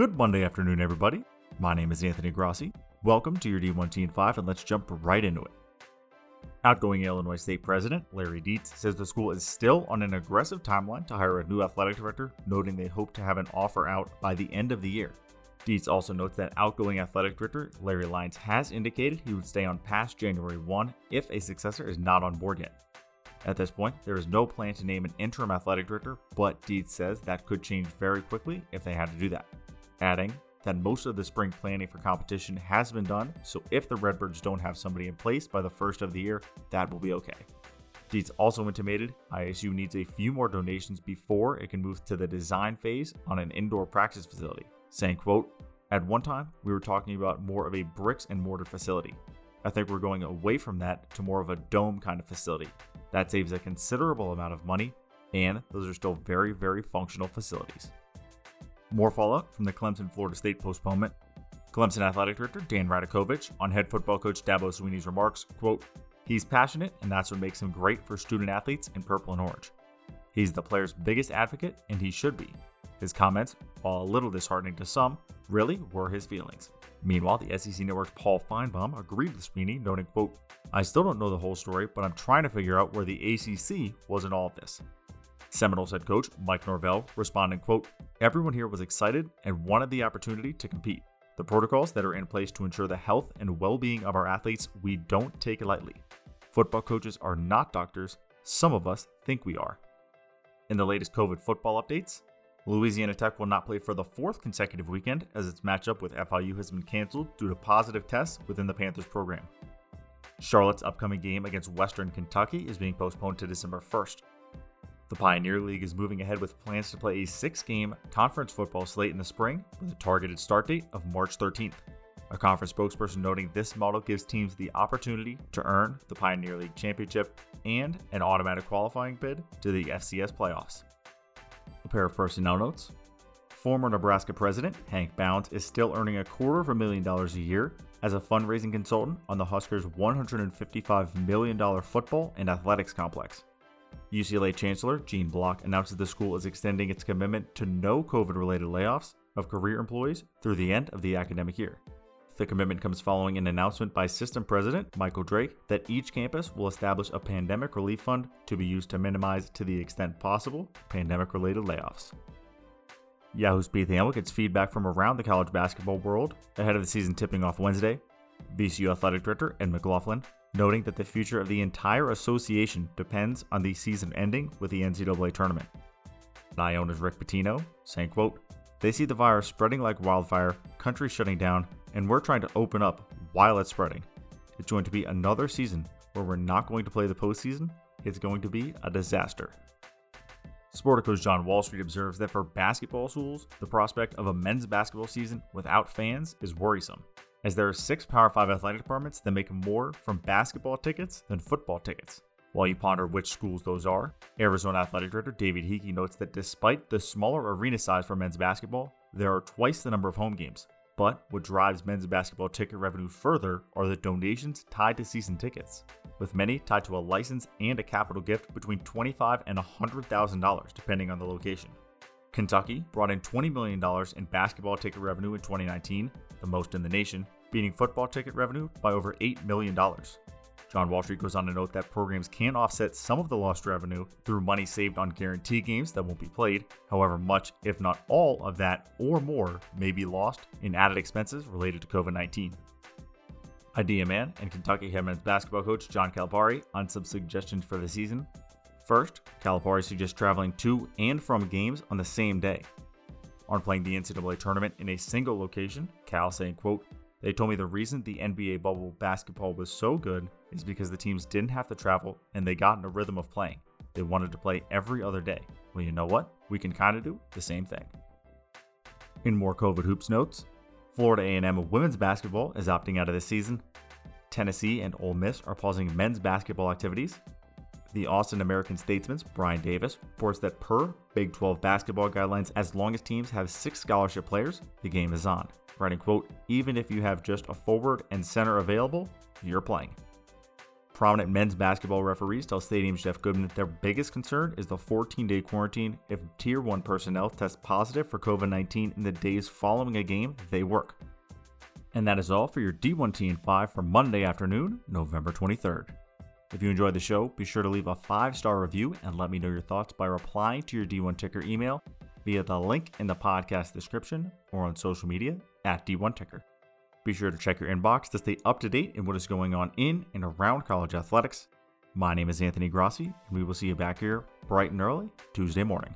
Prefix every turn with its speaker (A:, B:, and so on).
A: Good Monday afternoon, everybody. My name is Anthony Grossi. Welcome to your D1 Team 5, and let's jump right into it. Outgoing Illinois State President Larry Dietz says the school is still on an aggressive timeline to hire a new athletic director, noting they hope to have an offer out by the end of the year. Dietz also notes that outgoing athletic director Larry Lyons has indicated he would stay on past January 1 if a successor is not on board yet. At this point, there is no plan to name an interim athletic director, but Dietz says that could change very quickly if they had to do that. Adding that most of the spring planning for competition has been done, so if the Redbirds don't have somebody in place by the first of the year, that will be okay. Dietz also intimated ISU needs a few more donations before it can move to the design phase on an indoor practice facility, saying, quote, At one time, we were talking about more of a bricks and mortar facility. I think we're going away from that to more of a dome kind of facility. That saves a considerable amount of money, and those are still very, very functional facilities. More fallout from the Clemson Florida State postponement. Clemson athletic director Dan Radakovich on head football coach Dabo Swinney's remarks, quote, He's passionate, and that's what makes him great for student athletes in purple and orange. He's the player's biggest advocate, and he should be. His comments, while a little disheartening to some, really were his feelings. Meanwhile, the SEC Network's Paul Finebaum agreed with Swinney, noting, quote, I still don't know the whole story, but I'm trying to figure out where the ACC was in all of this. Seminoles head coach Mike Norvell responded, quote, Everyone here was excited and wanted the opportunity to compete. The protocols that are in place to ensure the health and well-being of our athletes, we don't take lightly. Football coaches are not doctors. Some of us think we are. In the latest COVID football updates, Louisiana Tech will not play for the fourth consecutive weekend as its matchup with FIU has been canceled due to positive tests within the Panthers program. Charlotte's upcoming game against Western Kentucky is being postponed to December 1st. The Pioneer League is moving ahead with plans to play a six game conference football slate in the spring with a targeted start date of March 13th. A conference spokesperson noting this model gives teams the opportunity to earn the Pioneer League championship and an automatic qualifying bid to the FCS playoffs. A pair of personnel notes. Former Nebraska president Hank Bounds is still earning a quarter of a million dollars a year as a fundraising consultant on the Huskers' $155 million football and athletics complex. UCLA Chancellor Gene Block announced that the school is extending its commitment to no COVID related layoffs of career employees through the end of the academic year. The commitment comes following an announcement by System President Michael Drake that each campus will establish a pandemic relief fund to be used to minimize, to the extent possible, pandemic related layoffs. Yahoo's Pete Thamel gets feedback from around the college basketball world ahead of the season tipping off Wednesday. VCU Athletic Director Ed McLaughlin noting that the future of the entire association depends on the season ending with the NCAA tournament. Iona's Rick Pitino saying, quote, They see the virus spreading like wildfire, country shutting down, and we're trying to open up while it's spreading. It's going to be another season where we're not going to play the postseason. It's going to be a disaster. Sportico's John Wall Street observes that for basketball schools, the prospect of a men's basketball season without fans is worrisome as there are six Power 5 athletic departments that make more from basketball tickets than football tickets. While you ponder which schools those are, Arizona Athletic Director David Heeke notes that despite the smaller arena size for men's basketball, there are twice the number of home games. But what drives men's basketball ticket revenue further are the donations tied to season tickets, with many tied to a license and a capital gift between 25 and $100,000 depending on the location. Kentucky brought in $20 million in basketball ticket revenue in 2019, the most in the nation, beating football ticket revenue by over $8 million. John Wall Street goes on to note that programs can offset some of the lost revenue through money saved on guarantee games that won't be played. However, much, if not all, of that or more may be lost in added expenses related to COVID 19. Idea Man and Kentucky head men's basketball coach John Calipari on some suggestions for the season. First, Calipari suggests traveling to and from games on the same day. On playing the NCAA tournament in a single location, Cal saying, quote, they told me the reason the NBA bubble basketball was so good is because the teams didn't have to travel and they got in a rhythm of playing. They wanted to play every other day. Well, you know what? We can kind of do the same thing. In more COVID hoops notes, Florida A&M women's basketball is opting out of this season. Tennessee and Ole Miss are pausing men's basketball activities. The Austin American Statesman's Brian Davis reports that per Big 12 basketball guidelines, as long as teams have six scholarship players, the game is on. Writing quote, even if you have just a forward and center available, you're playing. prominent men's basketball referees tell Stadium Jeff Goodman that their biggest concern is the 14 day quarantine if Tier 1 personnel test positive for COVID 19 in the days following a game they work. And that is all for your D1T5 for Monday afternoon, November 23rd. If you enjoyed the show, be sure to leave a five star review and let me know your thoughts by replying to your D1 Ticker email via the link in the podcast description or on social media at D1 Ticker. Be sure to check your inbox to stay up to date in what is going on in and around college athletics. My name is Anthony Grossi, and we will see you back here bright and early Tuesday morning.